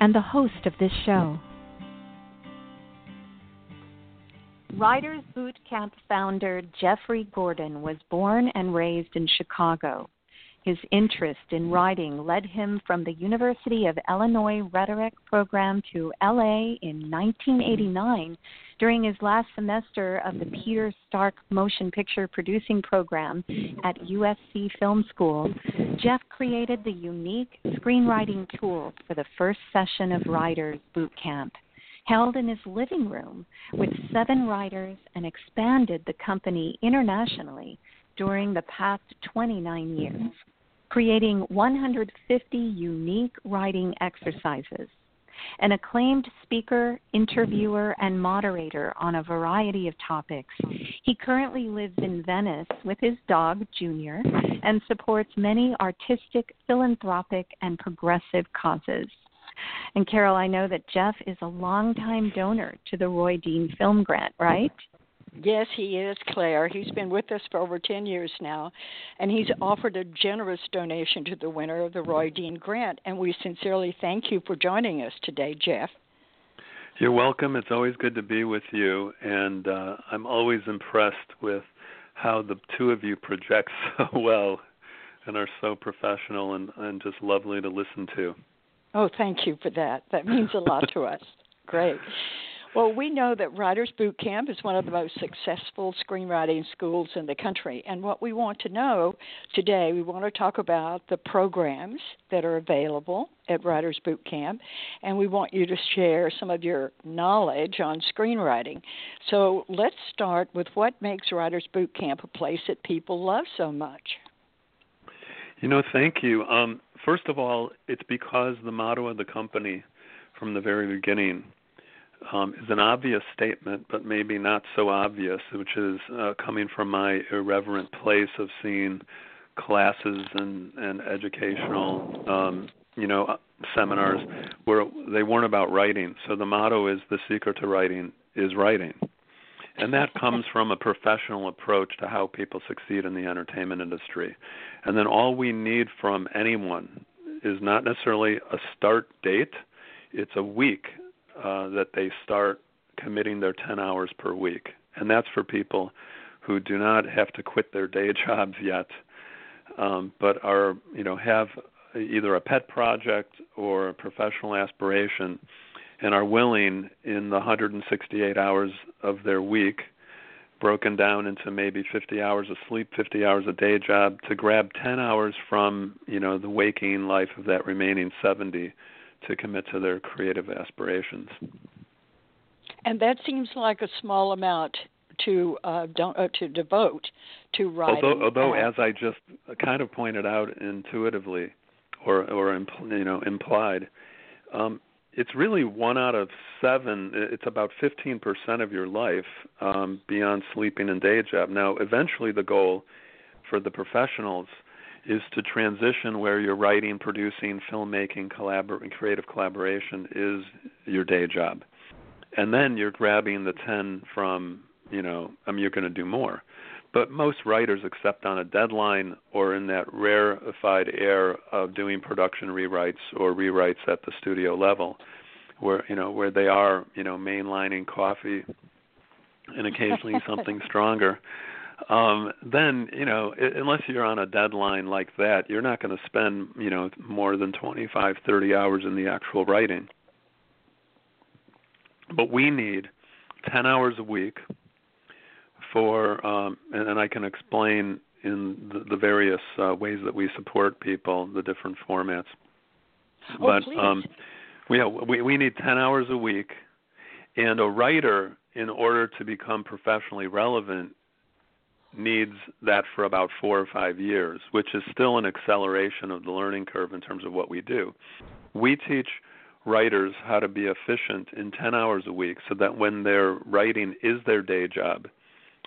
and the host of this show. Writers Boot Camp founder Jeffrey Gordon was born and raised in Chicago. His interest in writing led him from the University of Illinois Rhetoric program to LA in 1989 during his last semester of the mm-hmm. Peter Stark Motion Picture Producing Program at USC Film School. Jeff created the unique screenwriting tool for the first session of Writers Boot Camp held in his living room with seven writers and expanded the company internationally during the past 29 years, creating 150 unique writing exercises. An acclaimed speaker, interviewer, and moderator on a variety of topics, he currently lives in Venice with his dog, Junior, and supports many artistic, philanthropic, and progressive causes. And Carole, I know that Jeff is a longtime donor to the Roy Dean Film Grant, right? Yes, he is, Claire. He's been with us for over 10 years now, and he's offered a generous donation to the winner of the Roy Dean Grant. And we sincerely thank you for joining us today, Jeff. You're welcome. It's always good to be with you, and uh, I'm always impressed with how the two of you project so well and are so professional and, and just lovely to listen to. Oh, thank you for that. That means a lot to us. Great. Well, we know that Writers Boot Camp is one of the most successful screenwriting schools in the country. And what we want to know today, we want to talk about the programs that are available at Writers Boot Camp, and we want you to share some of your knowledge on screenwriting. So let's start with what makes Writers Boot Camp a place that people love so much. You know, thank you. Um, first of all, it's because the motto of the company from the very beginning um, is an obvious statement, but maybe not so obvious, which is uh, coming from my irreverent place of seeing classes and, and educational, um, you know, uh, seminars where they weren't about writing. So the motto is the secret to writing is writing. And that comes from a professional approach to how people succeed in the entertainment industry. And then all we need from anyone is not necessarily a start date, it's a week uh, that they start committing their 10 hours per week. And that's for people who do not have to quit their day jobs yet, um, but are, you know, have either a pet project or a professional aspiration and are willing in the 168 hours of their week broken down into maybe 50 hours of sleep, 50 hours a day job to grab 10 hours from, you know, the waking life of that remaining 70 to commit to their creative aspirations. And that seems like a small amount to uh, don't, uh, to devote to writing. Although, although as I just kind of pointed out intuitively, or or impl- you know implied, um, it's really one out of seven. It's about 15% of your life um, beyond sleeping and day job. Now, eventually, the goal for the professionals is to transition where you're writing, producing, filmmaking, collabor- creative collaboration is your day job. And then you're grabbing the 10 from, you know, I mean, you're going to do more. But most writers, except on a deadline or in that rarefied air of doing production rewrites or rewrites at the studio level, where you know where they are, you know, mainlining coffee and occasionally something stronger, um, then you know unless you're on a deadline like that, you're not going to spend you know more than 25, 30 hours in the actual writing. But we need 10 hours a week for, um, and, and I can explain in the, the various uh, ways that we support people, the different formats. Oh, but please. um, we, we we need 10 hours a week, and a writer, in order to become professionally relevant, needs that for about four or five years, which is still an acceleration of the learning curve in terms of what we do. We teach writers how to be efficient in 10 hours a week so that when their writing is their day job,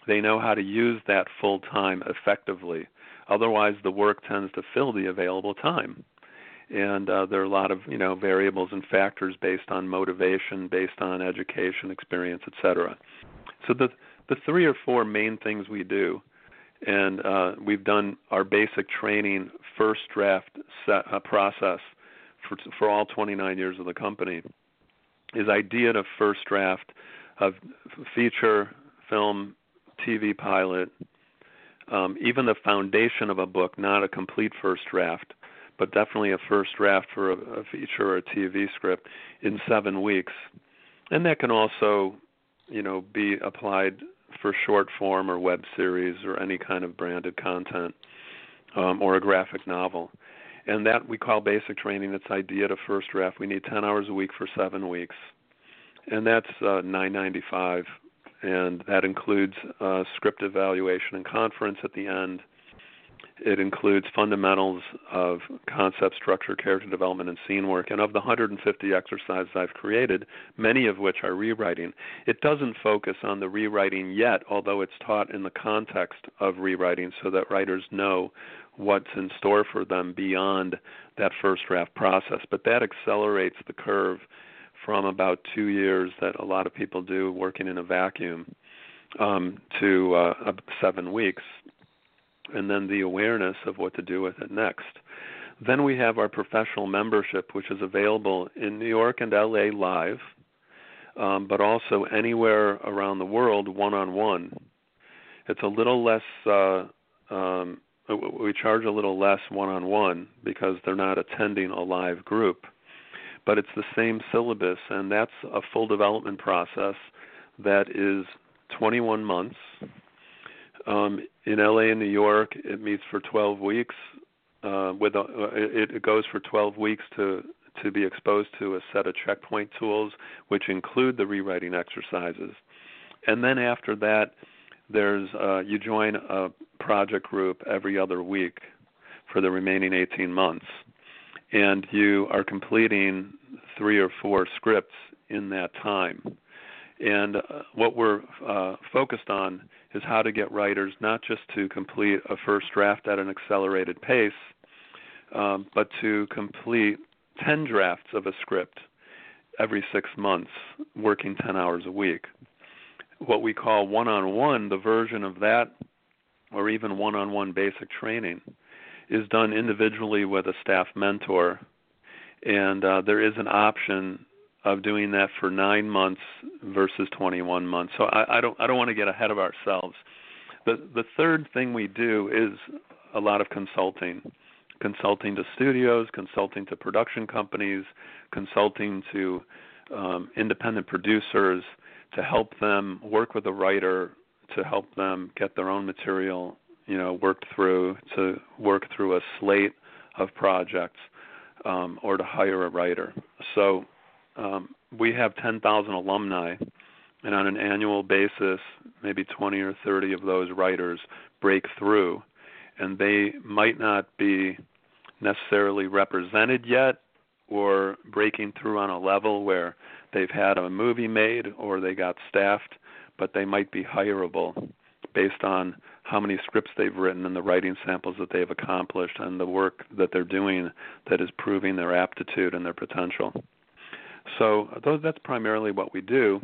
they know how to use that full time effectively. Otherwise, the work tends to fill the available time. And uh, there are a lot of you know variables and factors based on motivation, based on education, experience, etc. So the the three or four main things we do, and uh, we've done our basic training first draft set, uh, process for for all 29 years of the company, is idea to first draft of feature, film, TV pilot, um, even the foundation of a book, not a complete first draft, but definitely a first draft for a, a feature or a TV script in seven weeks. And that can also, you know, be applied for short form or web series or any kind of branded content um, or a graphic novel. And that we call basic training. It's idea to first draft. We need 10 hours a week for seven weeks, and that's uh, 9.95 and that includes uh, script evaluation and conference at the end. It includes fundamentals of concept, structure, character development, and scene work. And of the 150 exercises I've created, many of which are rewriting, it doesn't focus on the rewriting yet, although it's taught in the context of rewriting so that writers know what's in store for them beyond that first draft process. But that accelerates the curve from about two years that a lot of people do working in a vacuum um, to uh, seven weeks, and then the awareness of what to do with it next. Then we have our professional membership, which is available in New York and LA live, um, but also anywhere around the world one on one. It's a little less. Uh, um, we charge a little less one on one because they're not attending a live group but it's the same syllabus, and that's a full development process that is 21 months. Um, in LA and New York, it meets for 12 weeks. Uh, with a, uh, it, it goes for 12 weeks to to be exposed to a set of checkpoint tools, which include the rewriting exercises, and then after that, there's uh, you join a project group every other week for the remaining 18 months and you are completing three or four scripts in that time. And uh, what we're uh, focused on is how to get writers not just to complete a first draft at an accelerated pace, um, but to complete 10 drafts of a script every six months, working 10 hours a week. What we call one on one, the version of that, or even one on one basic training, is done individually with a staff mentor, and uh, there is an option of doing that for nine months versus 21 months. So I, I don't I don't want to get ahead of ourselves. The the third thing we do is a lot of consulting, consulting to studios, consulting to production companies, consulting to um, independent producers to help them work with a writer to help them get their own material you know worked through to work through a slate of projects um, or to hire a writer. So um, we have 10,000 alumni, and on an annual basis, maybe 20 or 30 of those writers break through, and they might not be necessarily represented yet or breaking through on a level where they've had a movie made or they got staffed, but they might be hireable based on how many scripts they've written and the writing samples that they've accomplished and the work that they're doing that is proving their aptitude and their potential. So that's primarily what we do.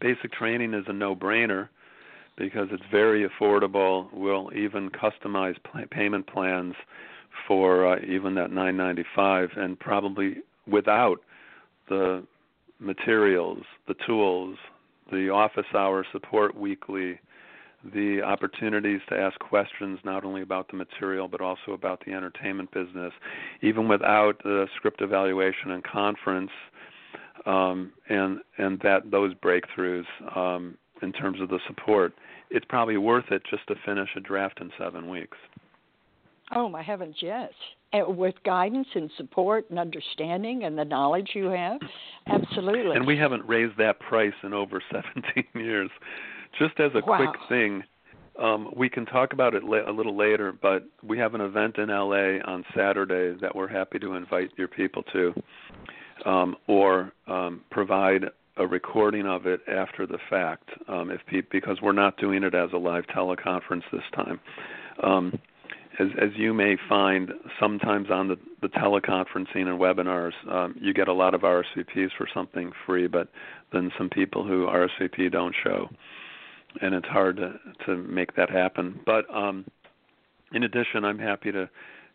Basic training is a no-brainer because it's very affordable. We'll even customize payment plans for uh, even that 995 and probably without the materials, the tools, the office hour support weekly, the opportunities to ask questions not only about the material but also about the entertainment business, even without the script evaluation and conference, um, and and that those breakthroughs um, in terms of the support, it's probably worth it just to finish a draft in seven weeks. Oh my heavens, yes! And with guidance and support and understanding and the knowledge you have, absolutely. And we haven't raised that price in over 17 years. Just as a wow. quick thing, um, we can talk about it la- a little later, but we have an event in LA on Saturday that we're happy to invite your people to. Um, or um, provide a recording of it after the fact, um, if pe- because we're not doing it as a live teleconference this time. Um, as, as you may find, sometimes on the, the teleconferencing and webinars, um, you get a lot of RSVPs for something free, but then some people who RSVP don't show, and it's hard to to make that happen. But um, in addition, I'm happy to,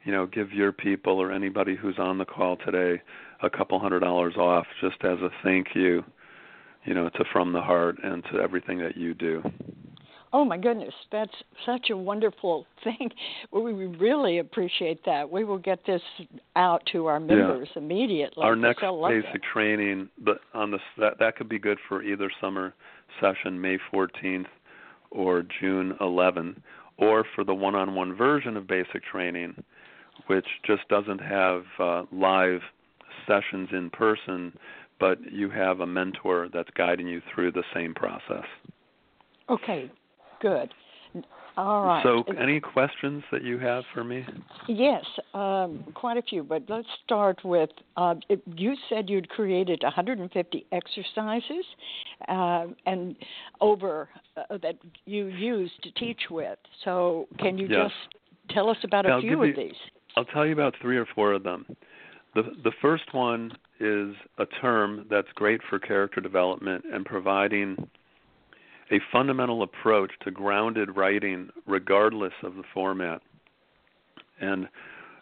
you know, give your people or anybody who's on the call today a couple hundred dollars off just as a thank you, you know, to from the heart and to everything that you do. Oh my goodness, that's such a wonderful thing. We really appreciate that. We will get this out to our members yeah. immediately. Our next basic that. training, but on the that that could be good for either summer session, May 14th or June 11th, or for the one-on-one version of basic training, which just doesn't have uh, live sessions in person, but you have a mentor that's guiding you through the same process. Okay, Good. All right. So, any questions that you have for me? Yes, um, quite a few. But let's start with uh, it, you said you'd created 150 exercises uh, and over uh, that you used to teach with. So, can you yes. just tell us about a I'll few of you, these? I'll tell you about three or four of them. The the first one is a term that's great for character development and providing a fundamental approach to grounded writing, regardless of the format. And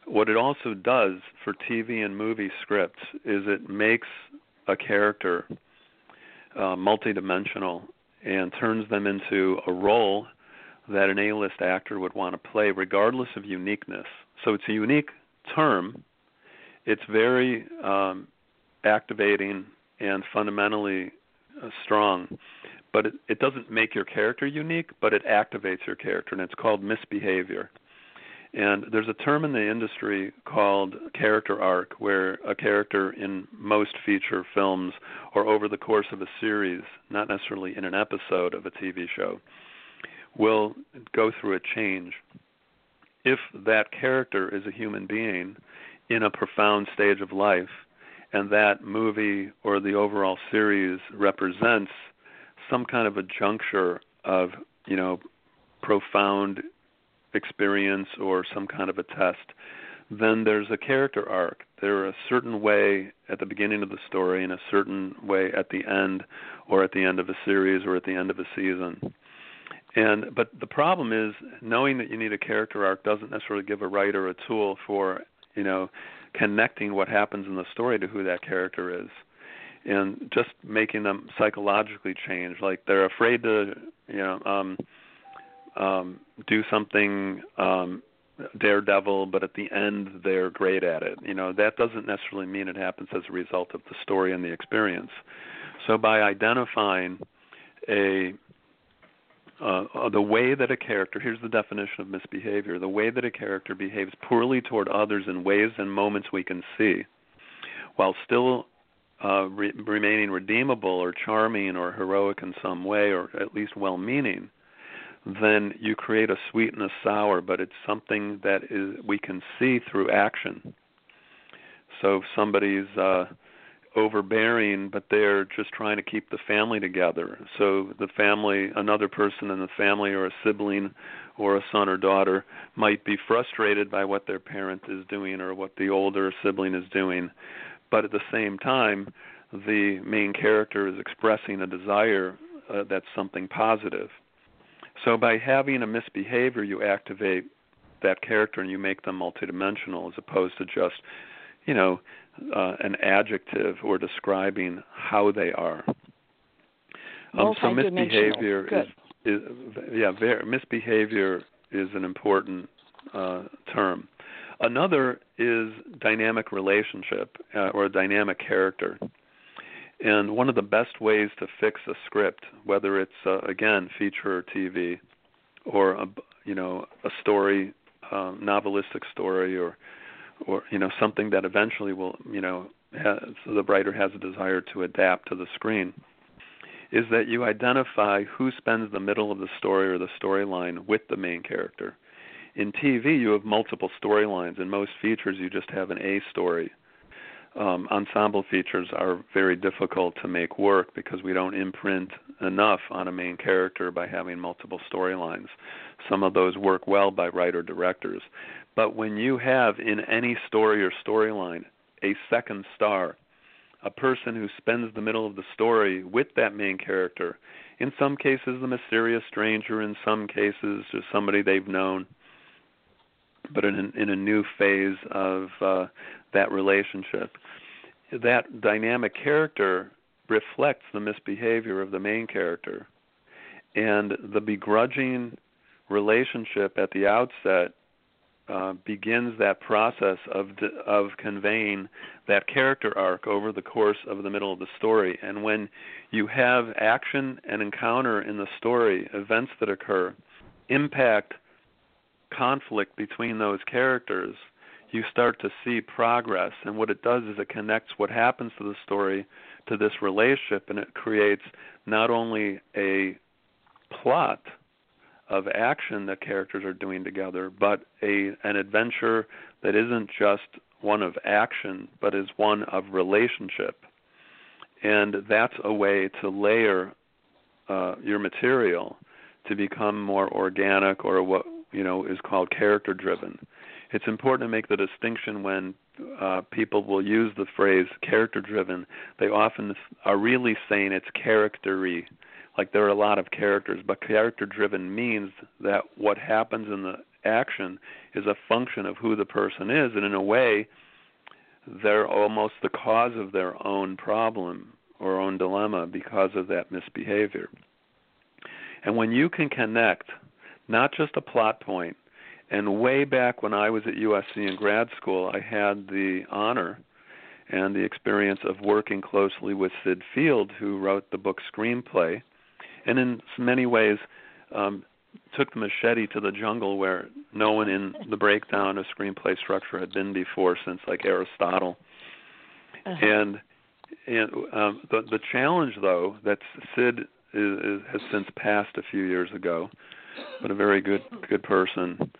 what it also does for TV and movie scripts is it makes a character uh, multidimensional and turns them into a role that an A-list actor would want to play, regardless of uniqueness. So it's a unique term. It's very um, activating and fundamentally uh, strong but it, it doesn't make your character unique, but it activates your character, and it's called misbehavior. And there's a term in the industry called character arc, where a character in most feature films or over the course of a series, not necessarily in an episode of a TV show, will go through a change. If that character is a human being in a profound stage of life, and that movie or the overall series represents some kind of a juncture of you know profound experience or some kind of a test then there's a character arc. There are a certain way at the beginning of the story and a certain way at the end or at the end of a series or at the end of a season. And but the problem is knowing that you need a character arc doesn't necessarily give a writer a tool for you know connecting what happens in the story to who that character is and just making them psychologically change. Like they're afraid to you know um um do something um daredevil but at the end they're great at it. You know that doesn't necessarily mean it happens as a result of the story and the experience. So by identifying a uh, the way that a character here's the definition of misbehavior the way that a character behaves poorly toward others in ways and moments we can see while still uh, re- remaining redeemable or charming or heroic in some way or at least well meaning, then you create a sweet and a sour, but it's something that is we can see through action. So if somebody's uh, overbearing, but they're just trying to keep the family together. So the family, another person in the family, or a sibling, or a son or daughter, might be frustrated by what their parent is doing or what the older sibling is doing but at the same time, the main character is expressing a desire uh, that's something positive. So by having a misbehavior, you activate that character and you make them multidimensional as opposed to just, you know, uh, an adjective or describing how they are. Um, so misbehavior is, is yeah, very, misbehavior is an important uh, term. Another is dynamic relationship uh, or a dynamic character. And one of the best ways to fix a script, whether it's uh, again feature or TV, or a you know a story, um, novelistic story, or or you know something that eventually will you know has, the writer has a desire to adapt to the screen, is that you identify who spends the middle of the story or the storyline with the main character in TV, you have multiple storylines. In most features, you just have an A story. Um, ensemble features are very difficult to make work because we don't imprint enough on a main character by having multiple storylines. Some of those work well by writer directors. But when you have in any story or storyline a second star, a person who spends the middle of the story with that main character, in some cases the mysterious stranger, in some cases just somebody they've known, but in, in a new phase of uh, that relationship. That dynamic character reflects the misbehavior of the main character. And the begrudging relationship at the outset uh, begins that process of of conveying that character arc over the course of the middle of the story. And when you have action and encounter in the story, events that occur, impact conflict between those characters, you start to see progress. And what it does is it connects what happens to the story to this relationship, and it creates not only a plot of action that characters are doing together, but a an adventure that isn't just one of action, but is one of relationship. And that's a way to layer uh, your material to become more organic or what you know is called character driven. It's important to make the distinction when uh, people will use the phrase character driven. They often are really saying it's charactery like there are a lot of characters, but character driven means that what happens in the action is a function of who the person is, and in a way, they're almost the cause of their own problem or own dilemma because of that misbehavior. And when you can connect not just a plot point, and way back when I was at USC in grad school, I had the honor and the experience of working closely with Sid Field, who wrote the book Screenplay and in many ways um, took the machete to the jungle where no one in the breakdown of screenplay structure had been before since like Aristotle. Uh-huh. And and um, the the challenge though that Sid is, is, has since passed a few years ago, but a very good good person,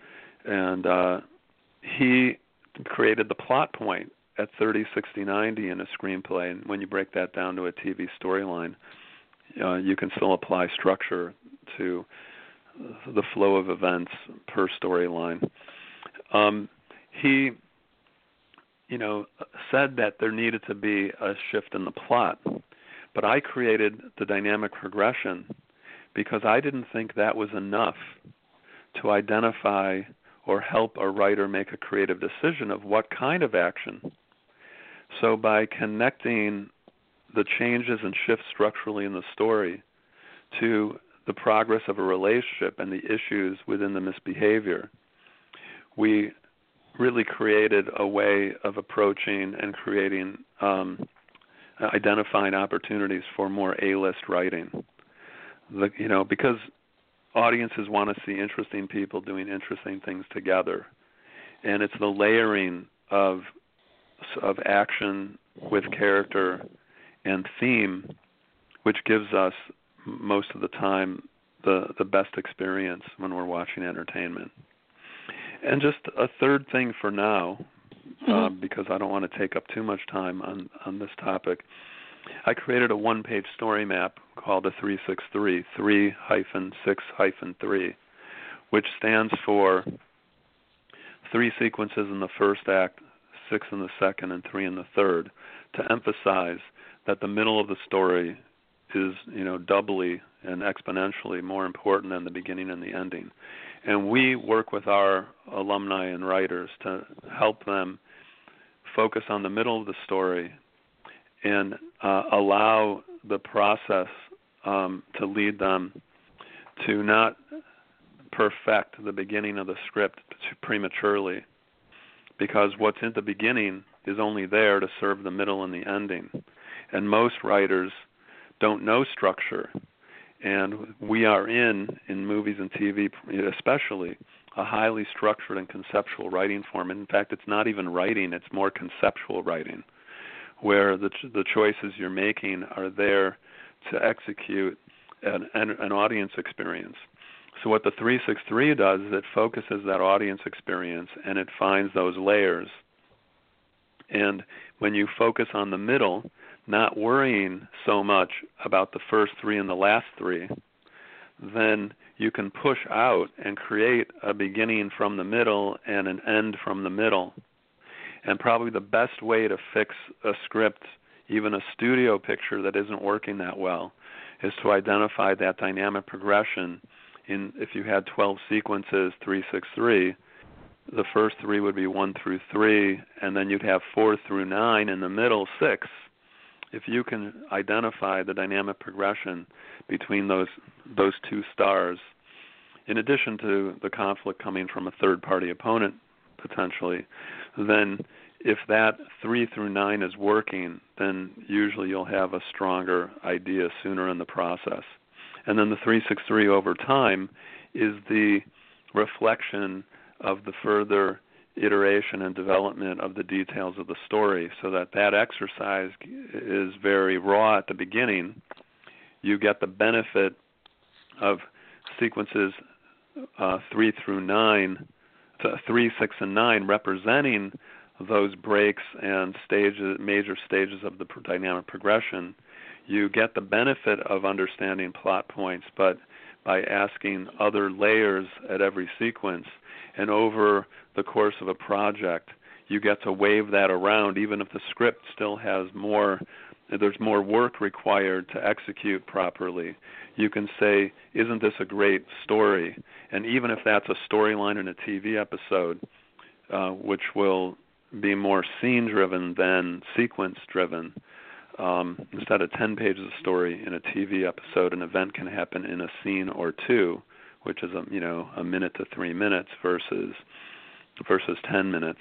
and uh, he created the plot point at 30, 60, 90 in a screenplay, and when you break that down to a TV storyline, uh, you can still apply structure to the flow of events per storyline. Um, he, you know, said that there needed to be a shift in the plot, but I created the dynamic progression because I didn't think that was enough to identify or help a writer make a creative decision of what kind of action. So by connecting the changes and shifts structurally in the story to the progress of a relationship and the issues within the misbehavior, we really created a way of approaching and creating um, identifying opportunities for more A-list writing. The, you know, because audiences want to see interesting people doing interesting things together, and it's the layering of of action with character and theme, which gives us most of the time the the best experience when we're watching entertainment. And just a third thing for now, mm-hmm. uh, because I don't want to take up too much time on on this topic. I created a one-page story map called a 363, 3 hyphen 6 hyphen 3, which stands for three sequences in the first act, six in the second, and three in the third, to emphasize that the middle of the story is you know doubly and exponentially more important than the beginning and the ending. And we work with our alumni and writers to help them focus on the middle of the story and uh, allow the process um, to lead them to not perfect the beginning of the script prematurely because what's in the beginning is only there to serve the middle and the ending and most writers don't know structure. And we are in, in movies and TV especially, a highly structured and conceptual writing form. In fact, it's not even writing, it's more conceptual writing, where the, the choices you're making are there to execute an, an, an audience experience. So what the 363 does is it focuses that audience experience and it finds those layers And when you focus on the middle, not worrying so much about the first three and the last three, then you can push out and create a beginning from the middle and an end from the middle. And probably the best way to fix a script, even a studio picture that isn't working that well, is to identify that dynamic progression in if you had 12 sequences 363 the first three would be 1 through 3 and then you'd have 4 through 9 in the middle 6 if you can identify the dynamic progression between those those two stars in addition to the conflict coming from a third party opponent potentially then if that 3 through 9 is working then usually you'll have a stronger idea sooner in the process. And then the 363 over time is the reflection of the further iteration and development of the details of the story so that that exercise is very raw at the beginning. You get the benefit of sequences uh, 3 through 9 3 6 and 9 representing those breaks and stages major stages of the dynamic progression you get the benefit of understanding plot points but by asking other layers at every sequence and over the course of a project you get to wave that around even if the script still has more there's more work required to execute properly you can say isn't this a great story and even if that's a storyline in a tv episode uh, which will be more scene driven than sequence driven um, instead of 10 pages of story in a TV episode, an event can happen in a scene or two, which is a you know a minute to three minutes versus versus 10 minutes.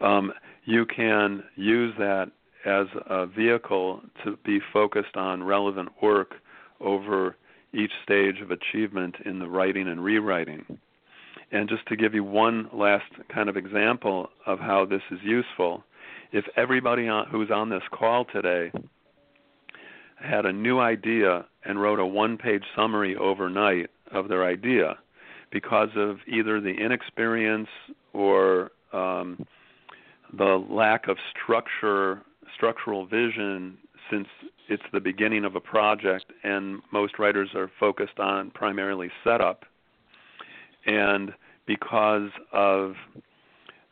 Um, you can use that as a vehicle to be focused on relevant work over each stage of achievement in the writing and rewriting. And just to give you one last kind of example of how this is useful, if everybody on, who's on this call today had a new idea and wrote a one page summary overnight of their idea because of either the inexperience or um, the lack of structure, structural vision, since it's the beginning of a project and most writers are focused on primarily setup, and because of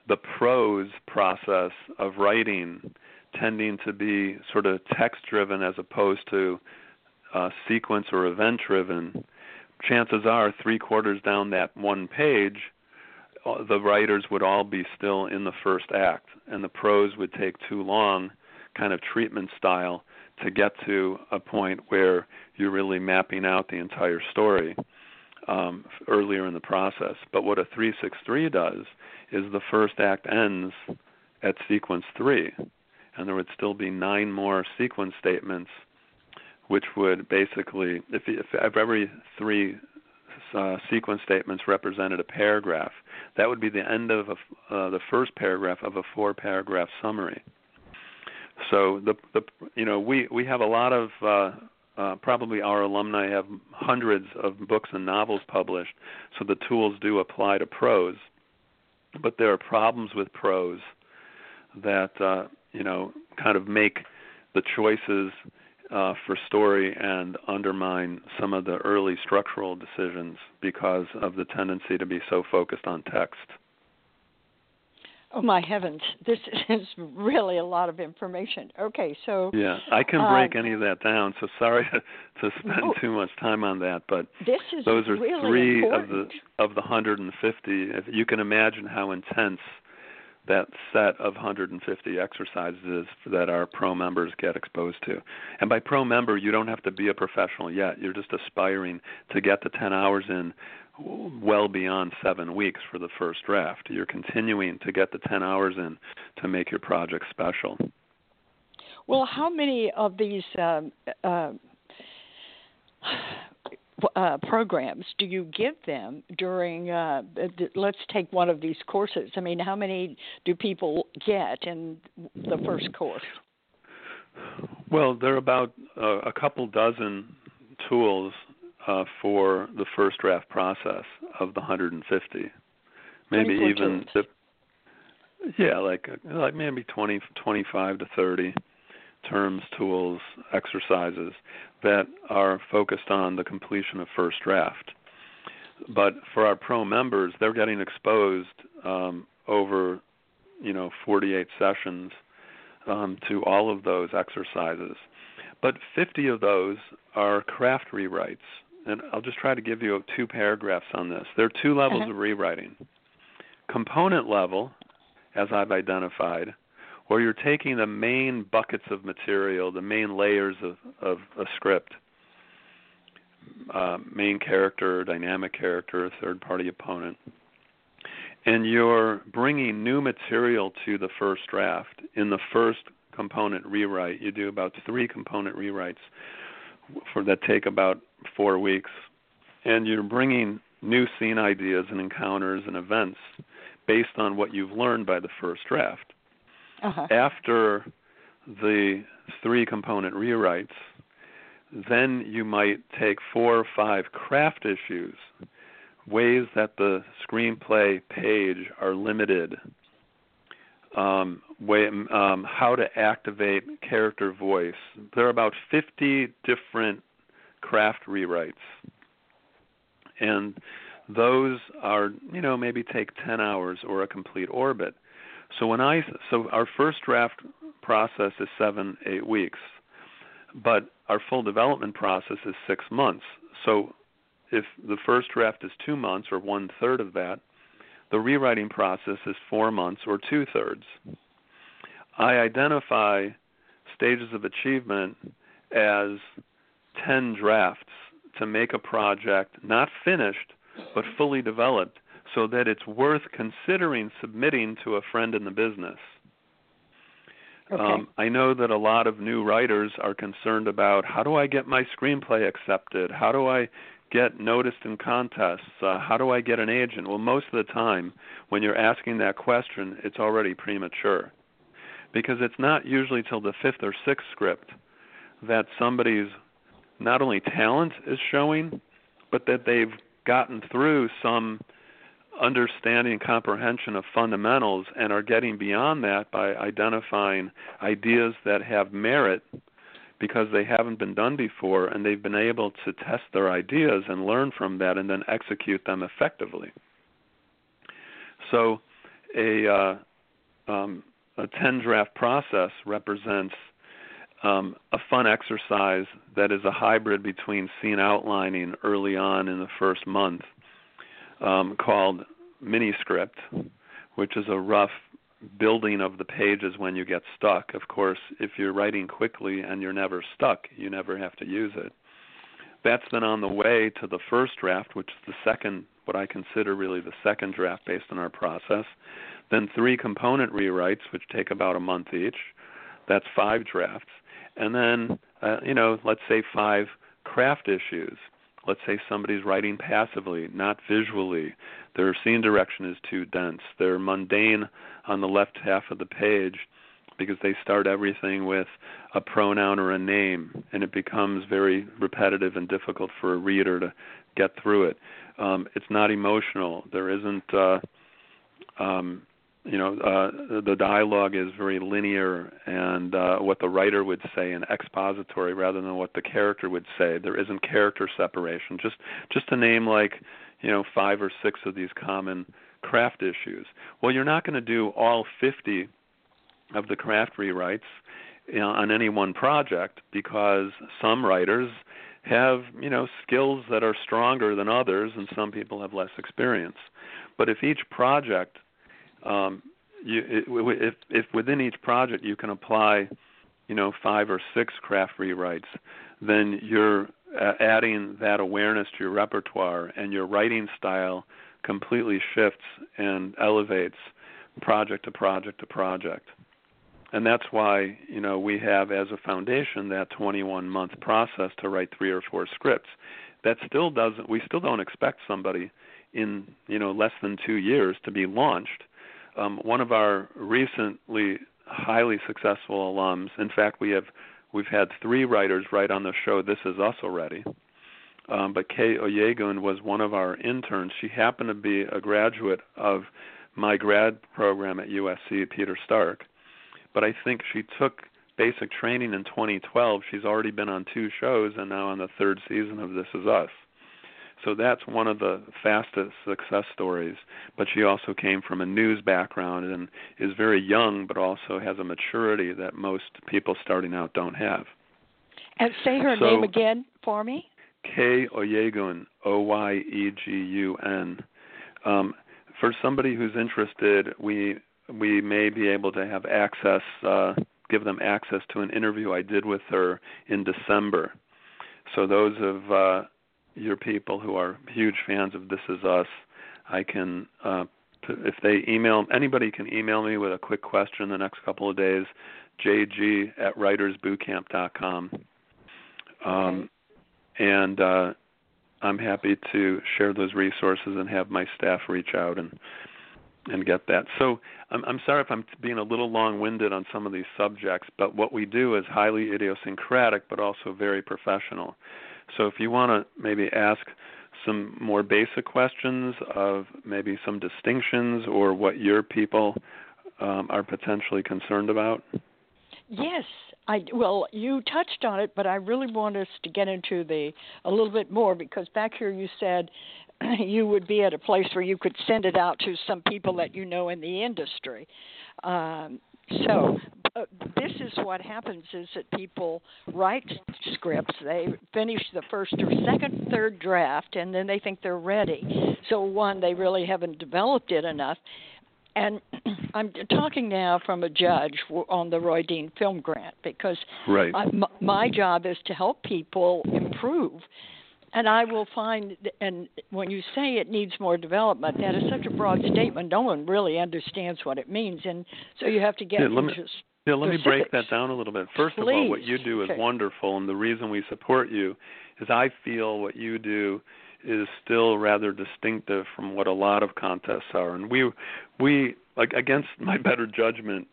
the prose process of writing tending to be sort of text driven as opposed to uh, sequence or event driven, chances are three quarters down that one page, uh, the writers would all be still in the first act, and the prose would take too long, kind of treatment style, to get to a point where you're really mapping out the entire story um, earlier in the process. But what a 363 does is the first act ends at sequence three, and there would still be nine more sequence statements, which would basically, if, if every three uh, sequence statements represented a paragraph, that would be the end of a, uh, the first paragraph of a four-paragraph summary. So the the you know we we have a lot of uh, uh, probably our alumni have hundreds of books and novels published, so the tools do apply to prose but there are problems with prose that uh, you know kind of make the choices uh, for story and undermine some of the early structural decisions because of the tendency to be so focused on text. Oh my heavens, this is really a lot of information. Okay, so yeah, I can break uh, any of that down. So sorry to, to spend oh, too much time on that, but those are really three important. of the of the 150. If you can imagine how intense that set of 150 exercises that our pro members get exposed to. And by pro member, you don't have to be a professional yet. You're just aspiring to get the 10 hours in well beyond seven weeks for the first draft. You're continuing to get the 10 hours in to make your project special. Well, how many of these um, uh, uh, programs do you give them during? Uh, let's take one of these courses. I mean, how many do people get in the first course? Well, there are about uh, a couple dozen tools uh, for the first draft process of the 150. Maybe even the, Yeah, like like maybe twenty twenty five to 30 terms, tools, exercises that are focused on the completion of first draft. But for our pro members, they're getting exposed um, over, you know, 48 sessions um, to all of those exercises. But 50 of those are craft rewrites. And I'll just try to give you two paragraphs on this. There are two levels uh-huh. of rewriting. Component level, as I've identified, where you're taking the main buckets of material, the main layers of, of a script, uh, main character, dynamic character, third party opponent, and you're bringing new material to the first draft. In the first component rewrite, you do about three component rewrites for that take about four weeks, and you're bringing new scene ideas and encounters and events based on what you've learned by the first draft. Uh-huh. After the three component rewrites, then you might take four or five craft issues, ways that the screenplay page are limited, um, way, um, how to activate character voice. There are about 50 different craft rewrites. And those are, you know, maybe take 10 hours or a complete orbit. So when I so our first draft process is 7 8 weeks. But our full development process is 6 months. So if the first draft is 2 months or one third of that, the rewriting process is 4 months or two thirds. I identify stages of achievement as 10 drafts to make a project not finished but fully developed so that it's worth considering submitting to a friend in the business. Okay. Um, I know that a lot of new writers are concerned about how do I get my screenplay accepted? How do I get noticed in contests? Uh, how do I get an agent? Well, most of the time, when you're asking that question, it's already premature. Because it's not usually till the fifth or sixth script that somebody's not only talent is showing, but that they've gotten through some understanding and comprehension of fundamentals and are getting beyond that by identifying ideas that have merit because they haven't been done before and they've been able to test their ideas and learn from that and then execute them effectively. So a uh, um, a 10 draft process represents um, a fun exercise that is a hybrid between scene outlining early on in the first month um, called Miniscript, which is a rough building of the pages when you get stuck. Of course, if you're writing quickly and you're never stuck, you never have to use it. That's then on the way to the first draft, which is the second, what I consider really the second draft based on our process. Then three component rewrites, which take about a month each. That's five drafts. And then, uh, you know, let's say five craft issues let's say somebody's writing passively, not visually, their scene direction is too dense, they're mundane on the left half of the page because they start everything with a pronoun or a name, and it becomes very repetitive and difficult for a reader to get through it. Um, it's not emotional. There isn't uh, um, you know uh, the dialogue is very linear and uh, what the writer would say and expository rather than what the character would say. There isn't character separation. Just just to name like you know five or six of these common craft issues. Well you're not going to do all 50 of the craft rewrites you know, on any one project because some writers have you know skills that are stronger than others and some people have less experience. But if each project um, you, if, if within each project you can apply, you know, five or six craft rewrites, then you're uh, adding that awareness to your repertoire, and your writing style completely shifts and elevates project to project to project. And that's why, you know, we have as a foundation that 21 month process to write three or four scripts. That still doesn't we still don't expect somebody in, you know, less than 2 years to be launched um, one of our recently highly successful alums. In fact, we have we've had three writers write on the show. This is us already. Um, but Kay Oyegun was one of our interns. She happened to be a graduate of my grad program at USC, Peter Stark. But I think she took basic training in 2012. She's already been on two shows and now on the third season of This Is Us. So that's one of the fastest success stories. But she also came from a news background and is very young, but also has a maturity that most people starting out don't have. And say her so, name again for me. Kay Oyegun, O Y E G U N. Um, for somebody who's interested, we we may be able to have access, uh, give them access to an interview I did with her in December. So those of uh, your people who are huge fans of This Is Us, I can, uh, if they email, anybody can email me with a quick question the next couple of days, jg at writersbootcamp.com. Um, and uh, I'm happy to share those resources and have my staff reach out and and get that. So I'm, I'm sorry if I'm being a little long-winded on some of these subjects, but what we do is highly idiosyncratic, but also very professional. So if you want to maybe ask some more basic questions of maybe some distinctions or what your people um, are potentially concerned about. Yes, I well, you touched on it, but I really want us to get into the a little bit more because back here you said you would be at a place where you could send it out to some people that you know in the industry. Um, so uh, this is what happens is that people write scripts they finish the first or second third draft and then they think they're ready so one they really haven't developed it enough and I'm talking now from a judge on the Roy Dean Film Grant because right. I, my job is to help people improve and I will find, and when you say it needs more development, that is such a broad statement. No one really understands what it means, and so you have to get yeah, let into. Yeah, let me break that down a little bit. First Please. of all, what you do is okay. wonderful, and the reason we support you is I feel what you do is still rather distinctive from what a lot of contests are, and we we like against my better judgment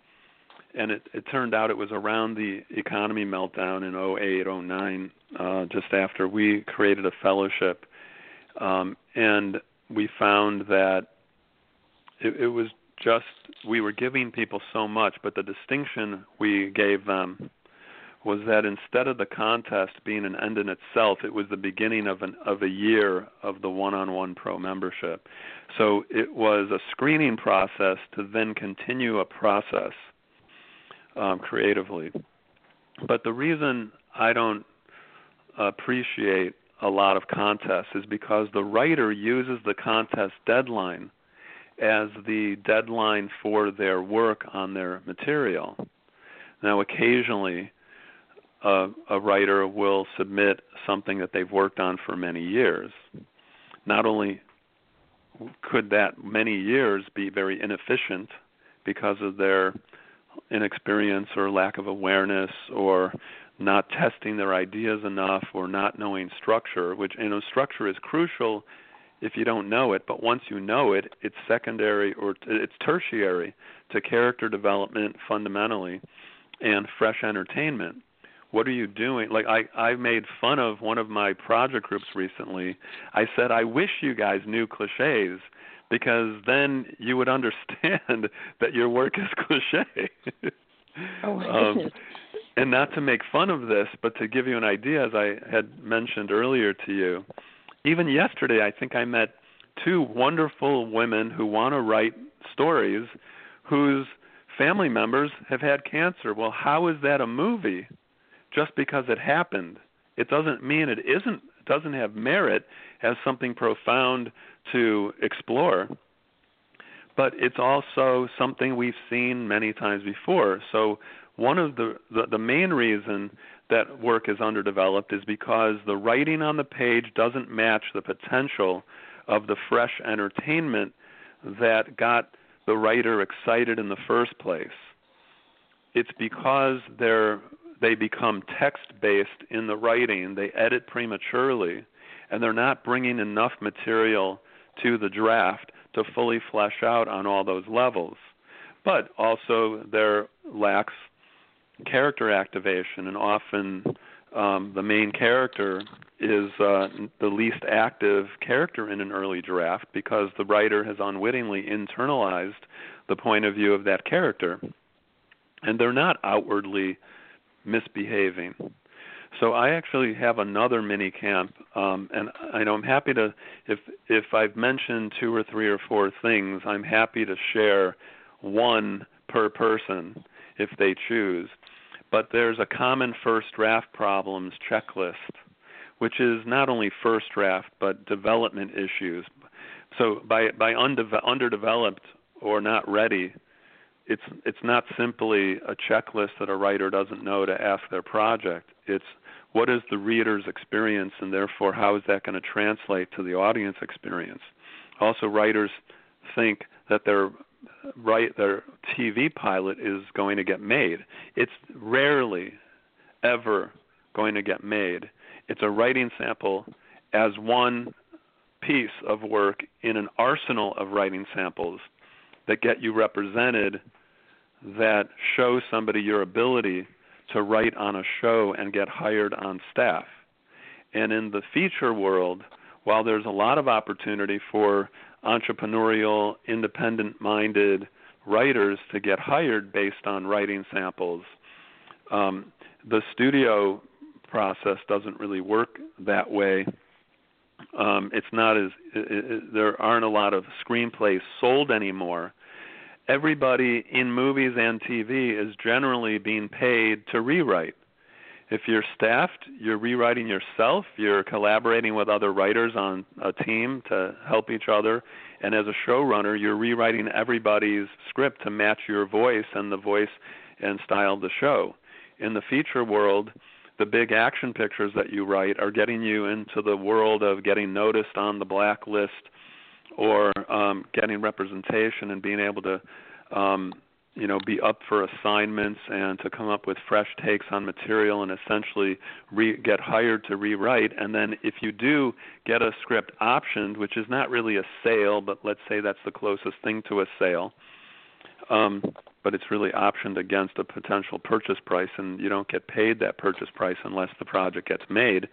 and it, it turned out it was around the economy meltdown in 08, 09, uh, just after we created a fellowship, um, and we found that it, it was just we were giving people so much, but the distinction we gave them was that instead of the contest being an end in itself, it was the beginning of an of a year of the one-on-one pro membership. So it was a screening process to then continue a process um, creatively. But the reason I don't appreciate a lot of contests is because the writer uses the contest deadline as the deadline for their work on their material. Now, occasionally, a, a writer will submit something that they've worked on for many years. Not only could that many years be very inefficient because of their inexperience or lack of awareness or not testing their ideas enough or not knowing structure which you know structure is crucial if you don't know it but once you know it it's secondary or it's tertiary to character development fundamentally and fresh entertainment what are you doing like i i made fun of one of my project groups recently i said i wish you guys knew cliches because then you would understand that your work is cliche. oh my um, goodness. And not to make fun of this, but to give you an idea, as I had mentioned earlier to you, even yesterday, I think I met two wonderful women who want to write stories whose family members have had cancer. Well, how is that a movie? Just because it happened. It doesn't mean it isn't doesn't have merit as something profound to explore. But it's also something we've seen many times before. So one of the, the the main reason that work is underdeveloped is because the writing on the page doesn't match the potential of the fresh entertainment that got the writer excited in the first place. It's because they're they become text based in the writing, they edit prematurely, and they're not bringing enough material to the draft to fully flesh out on all those levels. But also, there lacks character activation, and often um, the main character is uh, the least active character in an early draft because the writer has unwittingly internalized the point of view of that character, and they're not outwardly misbehaving. So I actually have another mini camp, um, and I know I'm happy to if if I've mentioned two or three or four things, I'm happy to share one per person if they choose. But there's a common first draft problems checklist, which is not only first draft but development issues. So by by undeve- underdeveloped or not ready, it's it's not simply a checklist that a writer doesn't know to ask their project. It's what is the reader's experience and therefore how is that going to translate to the audience experience also writers think that their right their TV pilot is going to get made it's rarely ever going to get made it's a writing sample as one piece of work in an arsenal of writing samples that get you represented that show somebody your ability to write on a show and get hired on staff. And in the feature world, while there's a lot of opportunity for entrepreneurial, independent minded writers to get hired based on writing samples, um, the studio process doesn't really work that way. Um, it's not as it, it, there aren't a lot of screenplays sold anymore everybody in movies and TV is generally being paid to rewrite. If you're staffed, you're rewriting yourself, you're collaborating with other writers on a team to help each other, and as a showrunner, you're rewriting everybody's script to match your voice and the voice and style of the show. In the feature world, the big action pictures that you write are getting you into the world of getting noticed on the blacklist or um, getting representation and being able to um, you know be up for assignments and to come up with fresh takes on material and essentially re- get hired to rewrite. And then if you do get a script optioned which is not really a sale but let's say that's the closest thing to a sale um, but it's really optioned against a potential purchase price and you don't get paid that purchase price unless the project gets made.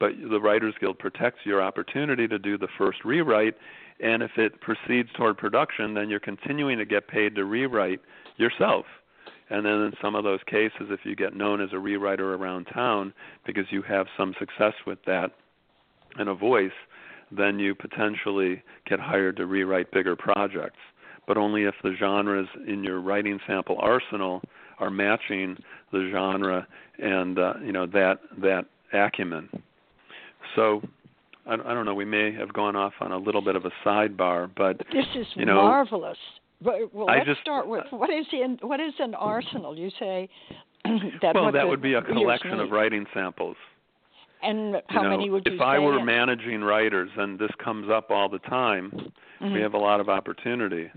But the writers guild protects your opportunity to do the first rewrite and if it proceeds toward production, then you're continuing to get paid to rewrite yourself. And then in some of those cases, if you get known as a rewriter around town because you have some success with that and a voice, then you potentially get hired to rewrite bigger projects. But only if the genres in your writing sample arsenal are matching the genre and uh, you know that that acumen. So I, I don't know. We may have gone off on a little bit of a sidebar, but this is you know, marvelous. But, well, let's just, start with what is in what is an arsenal? You say that. Well, that would be a collection of writing samples. And how you know, many would you if? I were in- managing writers, and this comes up all the time, Mhm. we have a lot of opportunity.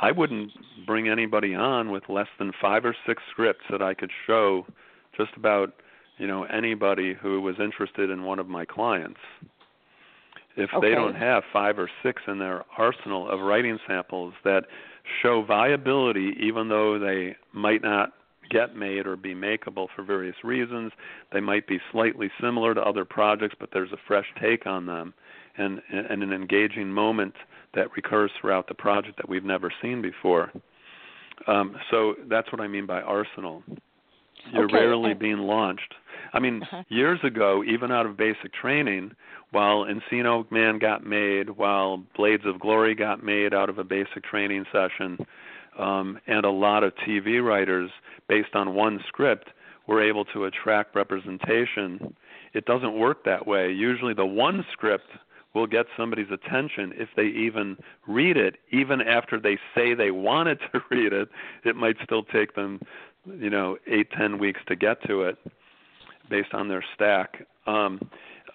I wouldn't bring anybody on with less than five or six scripts that I could show just about you know anybody who was interested in one of my clients if Okay. they don't have five or six in their arsenal of writing samples that show viability even though they might not get made or be makeable for various reasons they might be slightly similar to other projects but there's a fresh take on them and and an engaging moment that recurs throughout the project that we've never seen before. Um, so that's what I mean by arsenal. You're Okay, rarely being launched I mean, Uh-huh. years ago, even out of basic training, while Encino Man got made, while Blades of Glory got made out of a basic training session, um, and a lot of TV writers, based on one script, were able to attract representation. It doesn't work that way. Usually, the one script will get somebody's attention if they even read it, even after they say they wanted to read it. It might still take them, you know, eight, ten weeks to get to it based on their stack, um,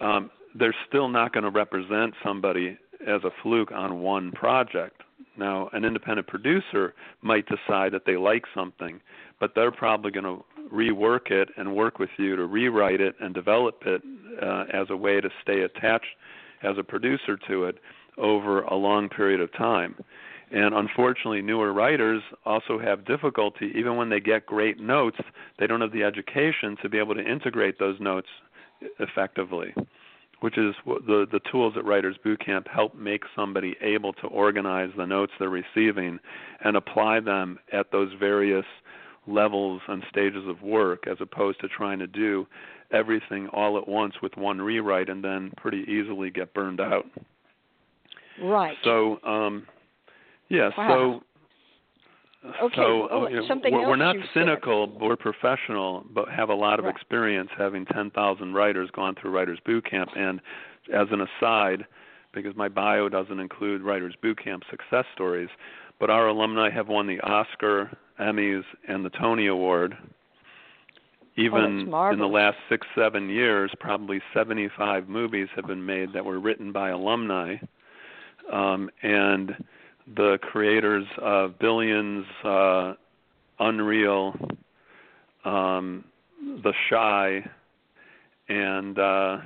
um, they're still not going to represent somebody as a fluke on one project. Now, an independent producer might decide that they like something, but they're probably going to rework it and work with you to rewrite it and develop it uh, as a way to stay attached as a producer to it over a long period of time. And unfortunately, newer writers also have difficulty, even when they get great notes, they don't have the education to be able to integrate those notes effectively. which is the the tools at Writers Bootcamp help make somebody able to organize the notes they're receiving and apply them at those various levels and stages of work as opposed to trying to do everything all at once with one rewrite and then pretty easily get burned out. Right. So um yeah, wow. so Okay, so you know, something we're, we're not you said. cynical, we're professional, but have a lot of Right. experience having 10,000 writers gone through Writers Boot Camp. And as an aside, because my bio doesn't include Writers Boot Camp success stories, but our alumni have won the Oscar, Emmys, and the Tony Award. Even in the last six, seven years, probably 75 movies have been made that were written by alumni. Um, and the creators of Billions, uh, Unreal, um, The Chi, and uh,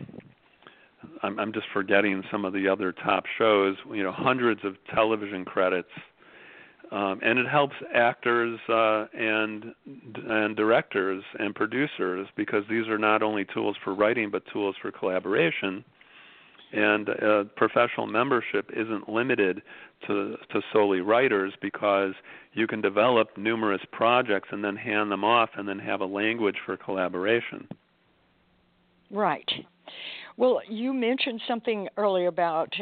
I'm, I'm just forgetting some of the other top shows. You know, hundreds of television credits, um, and it helps actors uh, and and directors and producers because these are not only tools for writing but tools for collaboration. And uh, professional membership isn't limited to, to solely writers because you can develop numerous projects and then hand them off and then have a language for collaboration. Right. Well, you mentioned something earlier about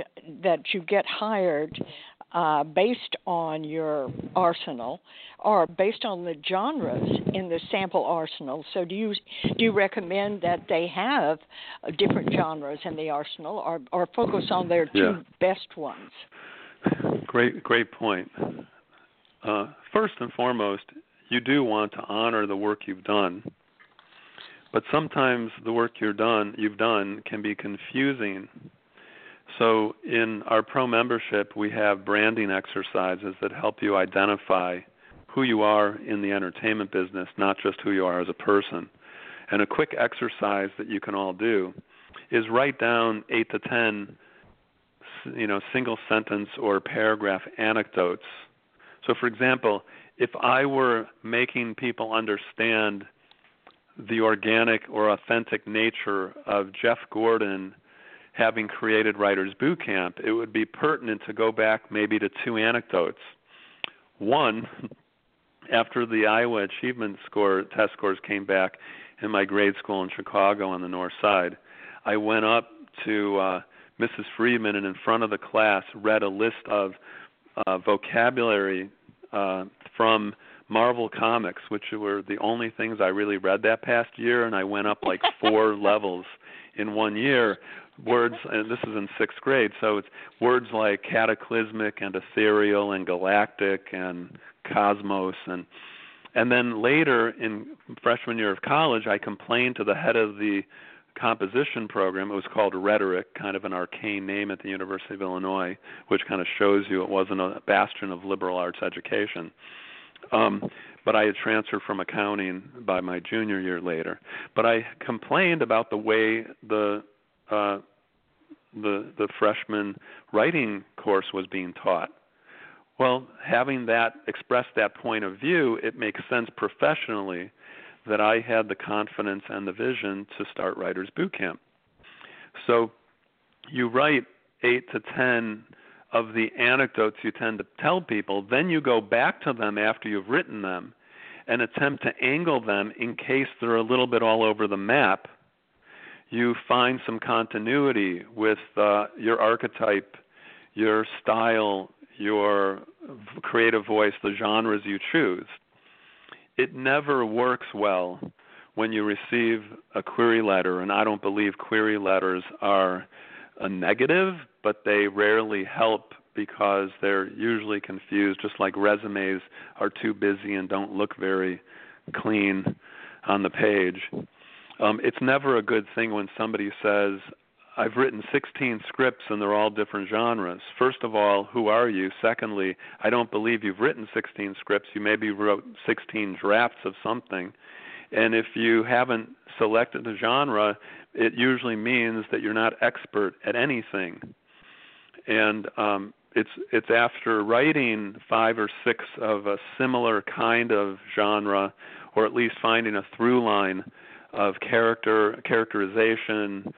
that you get hired uh, based on your arsenal or based on the genres in the sample arsenal. So, do you do you recommend that they have different genres in the arsenal, or or focus on their two Yeah. best ones? Great, great point. Uh, first and foremost, you do want to honor the work you've done, but sometimes the work you're done you've done can be confusing. So in our pro membership, we have branding exercises that help you identify who you are in the entertainment business, not just who you are as a person. And a quick exercise that you can all do is write down 8 to 10 you know single sentence or paragraph anecdotes. So for example if i were making people understand the organic or authentic nature of jeff gordon having created writers boot camp it would be pertinent to go back maybe to two anecdotes. One after the iowa achievement score test scores came back in my grade school in chicago on the north side i went up to uh Mrs. Freeman and in front of the class, read a list of uh, vocabulary uh, from Marvel Comics, which were the only things I really read that past year, and I went up like four levels in one year. Words, and this is in sixth grade, so it's words like cataclysmic and ethereal and galactic and cosmos and and then later in freshman year of college, I complained to the head of the composition program. It was called Rhetoric, kind of an arcane name at the University of Illinois, which kind of shows you it wasn't a bastion of liberal arts education. Um, but I had transferred from accounting by my junior year later. But I complained about the way the uh, the the freshman writing course was being taught. Well, having that express that point of view, it makes sense professionally that I had the confidence and the vision to start Writers Boot Camp. So you write eight to ten of the anecdotes you tend to tell people, then you go back to them after you've written them and attempt to angle them in case they're a little bit all over the map. You find some continuity with uh, your archetype, your style, your creative voice, the genres you choose it never works well when you receive a query letter, and I don't believe query letters are a negative, but they rarely help because they're usually confused, just like resumes are too busy and don't look very clean on the page. Um, it's never a good thing when somebody says, I've written 16 scripts and they're all different genres. First of all, who are you? Secondly, I don't believe you've written 16 scripts. You maybe wrote 16 drafts of something. And if you haven't selected the genre, it usually means that you're not expert at anything. And um, it's it's after writing five or six of a similar kind of genre, or at least finding a through line of character characterization,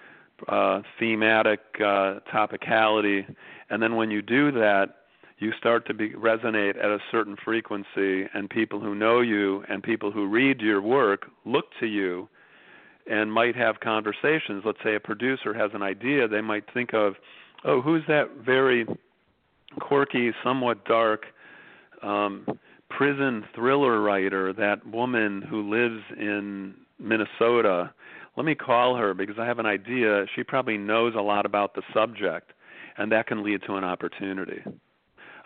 uh, thematic uh, topicality, and then when you do that, you start to be, resonate at a certain frequency, and people who know you and people who read your work look to you and might have conversations. Let's say a producer has an idea, they might think of, oh, who's that very quirky, somewhat dark um, prison thriller writer, that woman who lives in Minnesota? Let me call her because I have an idea. She probably knows a lot about the subject, and that can lead to an opportunity.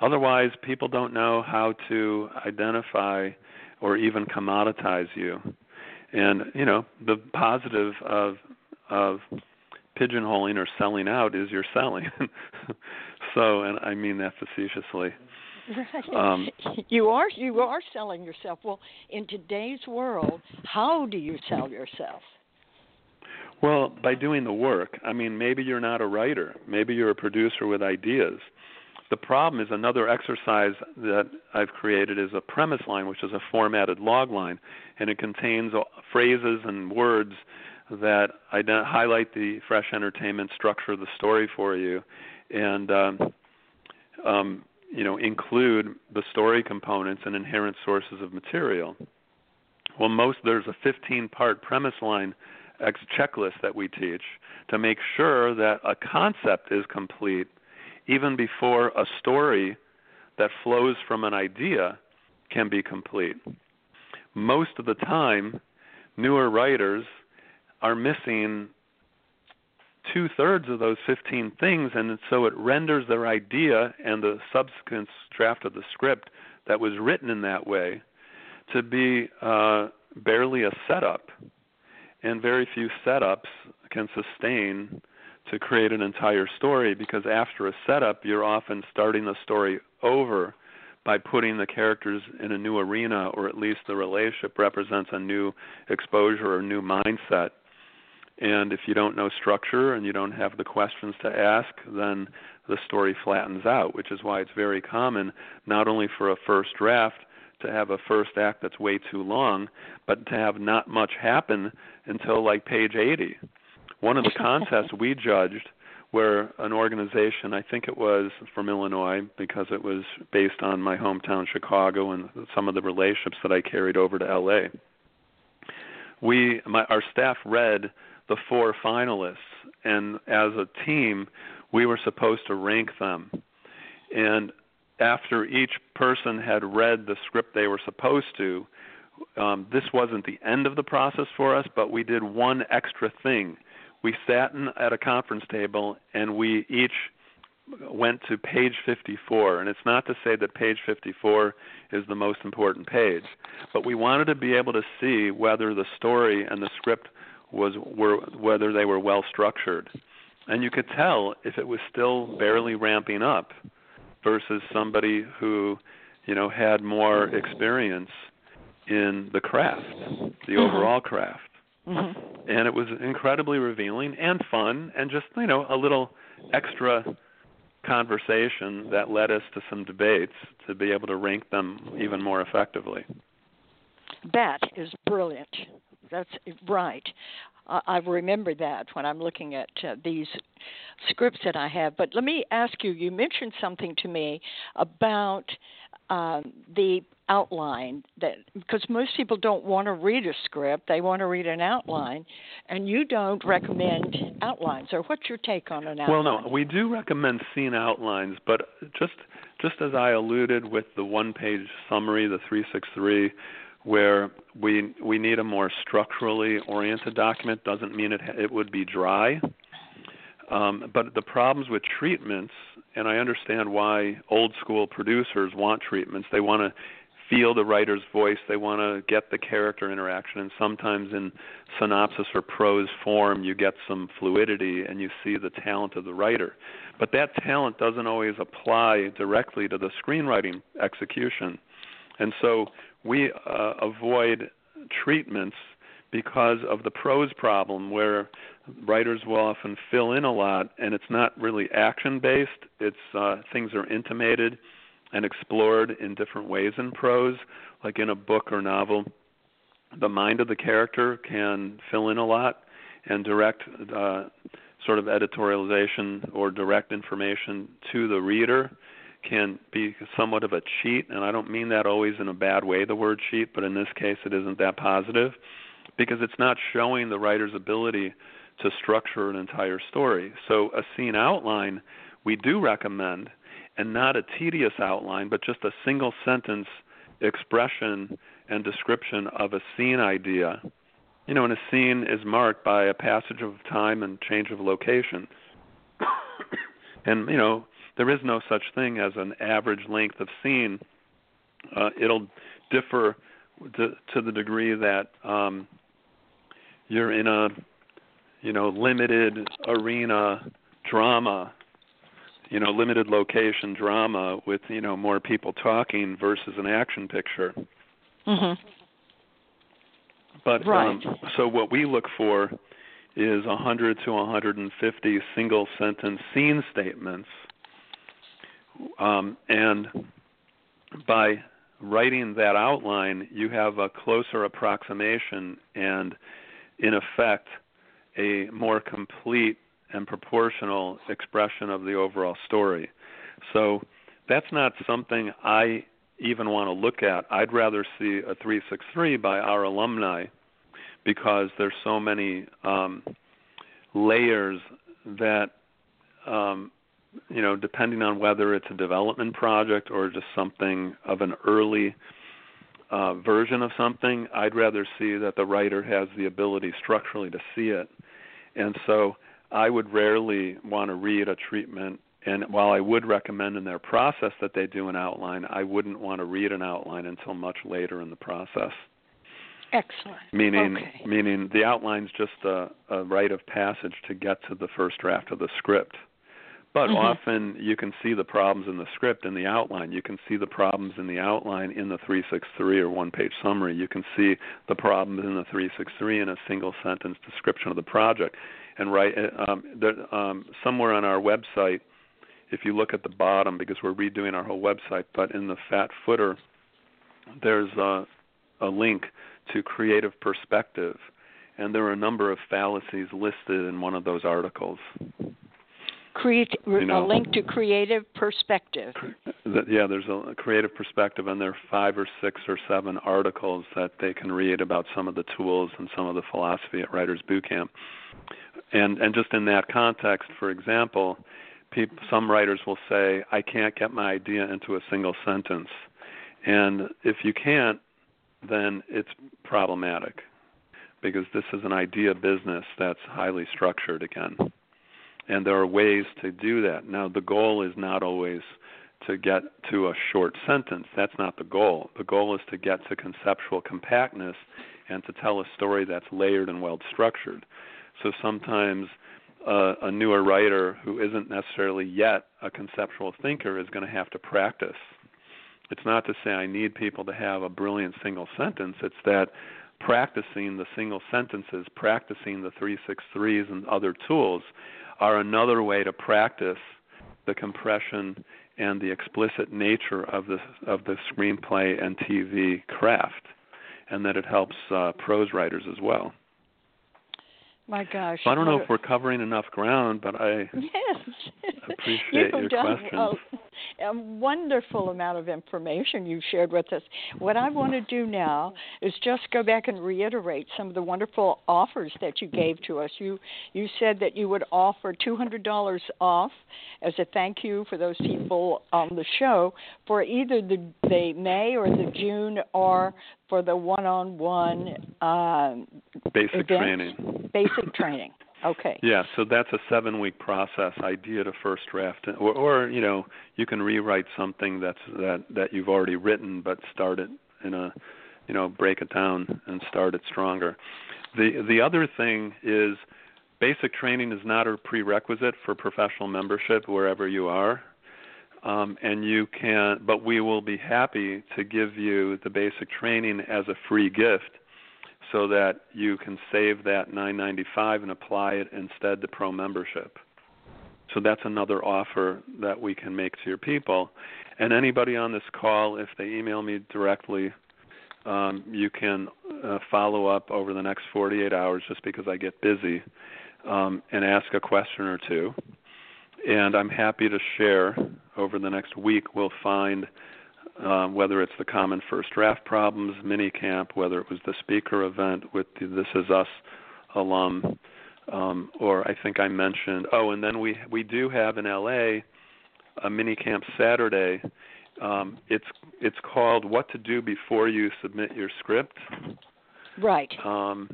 Otherwise, people don't know how to identify or even commoditize you. And you know, the positive of of pigeonholing or selling out is you're selling. so, and I mean that facetiously. Right. Um, you are you are selling yourself. Well, in today's world, how do you sell yourself? Well, by doing the work. I mean, maybe you're not a writer. Maybe you're a producer with ideas. The problem is another exercise that I've created is a premise line, which is a formatted log line, and it contains phrases and words that ident- highlight the fresh entertainment structure of the story for you, and um, um, you know include the story components and inherent sources of material. Well, most there's a 15-part premise line checklist that we teach to make sure that a concept is complete even before a story that flows from an idea can be complete. Most of the time, newer writers are missing two thirds of those 15 things, and so it renders their idea and the subsequent draft of the script that was written in that way to be uh, barely a setup. And very few setups can sustain to create an entire story because after a setup, you're often starting the story over by putting the characters in a new arena, or at least the relationship represents a new exposure or new mindset. And if you don't know structure and you don't have the questions to ask, then the story flattens out, which is why it's very common not only for a first draft to have a first act that's way too long, but to have not much happen until like page 80 one of the contests we judged where an organization, I think it was from Illinois because it was based on my hometown Chicago and some of the relationships that I carried over to LA. We my our staff read the four finalists and as a team we were supposed to rank them. And after each person had read the script they were supposed to, um, this wasn't the end of the process for us, but we did one extra thing. We sat in, at a conference table and we each went to page 54 and it's not to say that page 54 is the most important page but we wanted to be able to see whether the story and the script was were whether they were well structured. And you could tell if it was still barely ramping up versus somebody who you know had more experience in the craft the mm-hmm. overall craft Mm-hmm. And it was incredibly revealing and fun, and just you know a little extra conversation that led us to some debates to be able to rank them even more effectively. That is brilliant. That's right. Uh, I remember that when I'm looking at uh, these scripts that I have. But let me ask you you mentioned something to me about um, the outline that because most people don't want to read a script they want to read an outline and you don't recommend outlines or what's your take on an outline well no we do recommend scene outlines but just just as i alluded with the one page summary the 363 where we we need a more structurally oriented document doesn't mean it it would be dry um, but the problems with treatments, and I understand why old school producers want treatments. They want to feel the writer's voice. They want to get the character interaction. And sometimes in synopsis or prose form, you get some fluidity and you see the talent of the writer. But that talent doesn't always apply directly to the screenwriting execution. And so we uh, avoid treatments because of the prose problem where writers will often fill in a lot and it's not really action based it's uh, things are intimated and explored in different ways in prose like in a book or novel. The mind of the character can fill in a lot and direct uh, sort of editorialization or direct information to the reader can be somewhat of a cheat, and I don't mean that always in a bad way, the word cheat, but in this case it isn't that positive because it's not showing the writer's ability to structure an entire story. So, a scene outline we do recommend, and not a tedious outline, but just a single sentence expression and description of a scene idea. You know, and a scene is marked by a passage of time and change of location. and, you know, there is no such thing as an average length of scene. Uh, it'll differ to, to the degree that um, you're in a, you know, limited arena drama you know limited location drama with you know more people talking versus an action picture mhm but right. um, so what we look for is 100 to 150 single sentence scene statements um, and by writing that outline you have a closer approximation and in effect a more complete and proportional expression of the overall story. So that's not something I even want to look at. I'd rather see a 363 by our alumni because there's so many um, layers that um, you know, depending on whether it's a development project or just something of an early uh, version of something, I'd rather see that the writer has the ability structurally to see it. And so I would rarely want to read a treatment, and while I would recommend in their process that they do an outline, I wouldn't want to read an outline until much later in the process. Excellent. Meaning, okay. meaning the outline's just a, a rite of passage to get to the first draft of the script. But mm-hmm. often you can see the problems in the script in the outline. You can see the problems in the outline in the 363 or one page summary. You can see the problems in the 363 in a single sentence description of the project and write uh, um, there, um, somewhere on our website. If you look at the bottom, because we're redoing our whole website, but in the fat footer, there's a, a link to creative perspective, and there are a number of fallacies listed in one of those articles. Create you know, a link to creative perspective. Yeah, there's a creative perspective, and there are five or six or seven articles that they can read about some of the tools and some of the philosophy at Writers Boot Camp and and just in that context, for example, people, some writers will say, "I can't get my idea into a single sentence," and if you can't, then it's problematic because this is an idea business that's highly structured again, and there are ways to do that. Now, the goal is not always to get to a short sentence. That's not the goal. The goal is to get to conceptual compactness and to tell a story that's layered and well structured. So sometimes uh, a newer writer who isn't necessarily yet a conceptual thinker is going to have to practice. It's not to say I need people to have a brilliant single sentence, it's that practicing the single sentences, practicing the 363s and other tools are another way to practice the compression and the explicit nature of the of the screenplay and TV craft, and that it helps uh, prose writers as well. My gosh. So I don't know if we're covering enough ground, but I yes. appreciate You've your done questions. A, a wonderful amount of information you've shared with us. What I want to do now is just go back and reiterate some of the wonderful offers that you gave to us. You you said that you would offer $200 off as a thank you for those people on the show for either the, the May or the June or for the one-on-one um, basic events. training. Basic training. Okay. Yeah, so that's a seven-week process. Idea to first draft, or, or you know, you can rewrite something that's that that you've already written, but start it in a, you know, break it down and start it stronger. The the other thing is, basic training is not a prerequisite for professional membership wherever you are um, and you can but we will be happy to give you the basic training as a free gift so that you can save that 995 and apply it instead to pro membership so that's another offer that we can make to your people and anybody on this call if they email me directly um, you can uh, follow up over the next 48 hours just because I get busy um, and ask a question or two. And I'm happy to share over the next week. We'll find um, whether it's the Common First Draft Problems mini camp, whether it was the speaker event with the This Is Us alum, um, or I think I mentioned. Oh, and then we we do have in LA a mini camp Saturday. Um, it's it's called What to Do Before You Submit Your Script. Right. Um,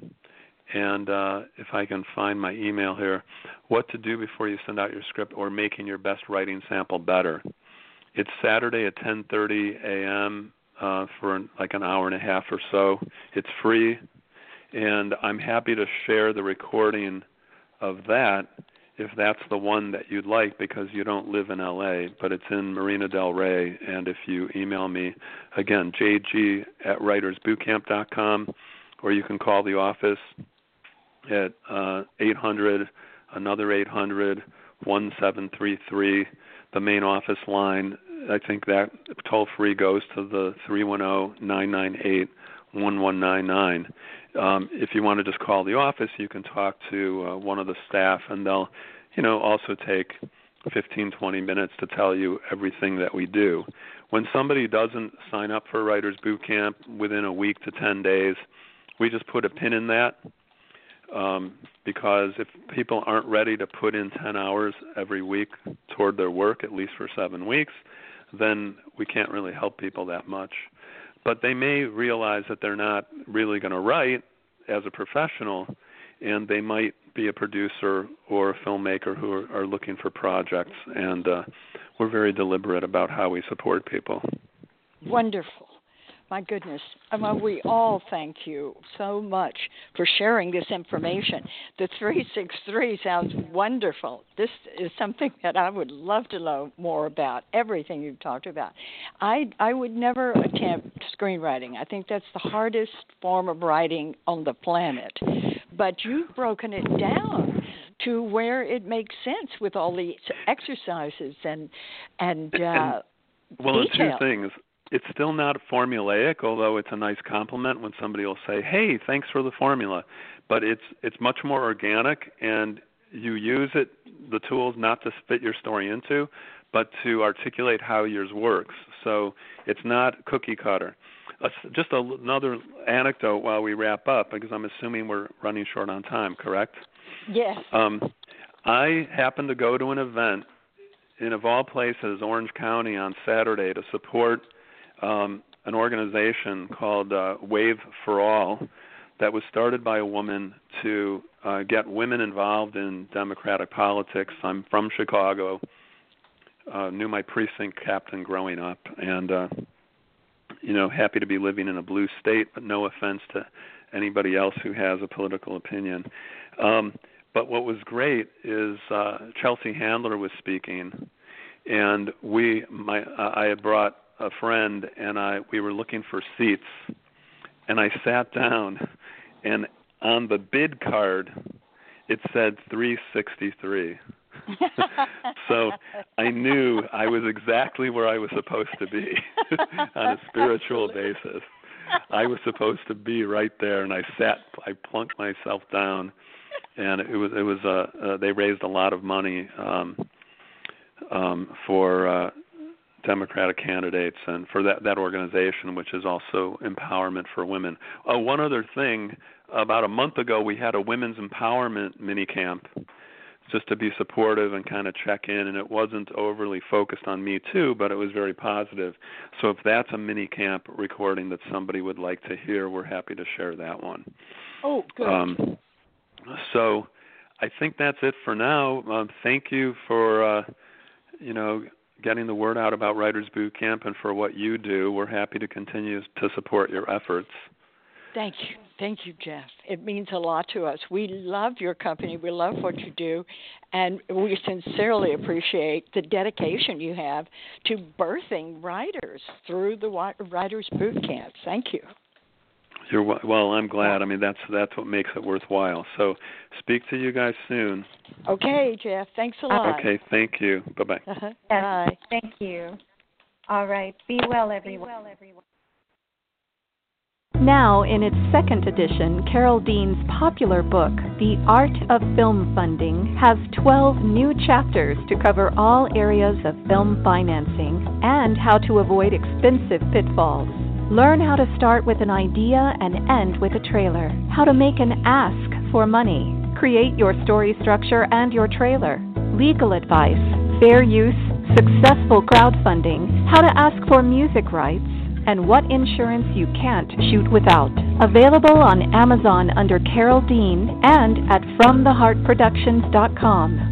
and uh, if I can find my email here, what to do before you send out your script or making your best writing sample better. It's Saturday at 10:30 a.m. Uh, for like an hour and a half or so. It's free, and I'm happy to share the recording of that if that's the one that you'd like because you don't live in LA, but it's in Marina Del Rey. And if you email me, again, jg at writersbootcamp.com, or you can call the office at uh, 800, another 800, 1733, the main office line. I think that toll free goes to the 310 998 1199. Um, if you want to just call the office, you can talk to uh, one of the staff, and they'll, you know, also take 15, 20 minutes to tell you everything that we do. When somebody doesn't sign up for Writers Boot Camp within a week to 10 days, we just put a pin in that um, because if people aren't ready to put in 10 hours every week toward their work, at least for seven weeks, then we can't really help people that much. But they may realize that they're not really going to write as a professional and they might be a producer or a filmmaker who are, are looking for projects. And uh, we're very deliberate about how we support people. Wonderful my goodness. Well, we all thank you so much for sharing this information. The 363 sounds wonderful. This is something that I would love to know more about, everything you've talked about. I, I would never attempt screenwriting. I think that's the hardest form of writing on the planet. But you've broken it down to where it makes sense with all these exercises and and uh, well, detail. two things it's still not formulaic, although it's a nice compliment when somebody will say, "Hey, thanks for the formula." But it's it's much more organic, and you use it the tools not to fit your story into, but to articulate how yours works. So it's not cookie cutter. Uh, just a, another anecdote while we wrap up, because I'm assuming we're running short on time. Correct? Yes. Um, I happened to go to an event in of all places, Orange County, on Saturday to support um, an organization called uh, Wave for All that was started by a woman to uh, get women involved in democratic politics. I'm from Chicago. Uh, knew my precinct captain growing up, and uh, you know, happy to be living in a blue state. But no offense to anybody else who has a political opinion. Um, but what was great is uh, Chelsea Handler was speaking, and we, my, I had brought a friend and I we were looking for seats and I sat down and on the bid card it said 363. so I knew I was exactly where I was supposed to be on a spiritual basis. I was supposed to be right there and I sat I plunked myself down and it was it was uh, uh they raised a lot of money um um for uh Democratic candidates and for that that organization, which is also empowerment for women. Uh, one other thing, about a month ago, we had a women's empowerment mini camp, just to be supportive and kind of check in, and it wasn't overly focused on me too, but it was very positive. So if that's a mini camp recording that somebody would like to hear, we're happy to share that one. Oh, good. Um, so I think that's it for now. Um, thank you for uh, you know getting the word out about Writers Boot Camp and for what you do. We're happy to continue to support your efforts. Thank you. Thank you, Jeff. It means a lot to us. We love your company. We love what you do. And we sincerely appreciate the dedication you have to birthing writers through the Writers Boot Camp. Thank you. You're well. I'm glad. I mean, that's that's what makes it worthwhile. So, speak to you guys soon. Okay, Jeff. Thanks a lot. Okay. Thank you. Bye bye. Uh-huh. Yes, Bye. Thank you. All right. Be well, everyone. Be well, everyone. Now, in its second edition, Carole Dean's popular book, The Art of Film Funding, has 12 new chapters to cover all areas of film financing and how to avoid expensive pitfalls. Learn how to start with an idea and end with a trailer, how to make an ask for money, create your story structure and your trailer, legal advice, fair use, successful crowdfunding, how to ask for music rights, and what insurance you can't shoot without. Available on Amazon under Carole Dean and at FromTheHeartProductions.com.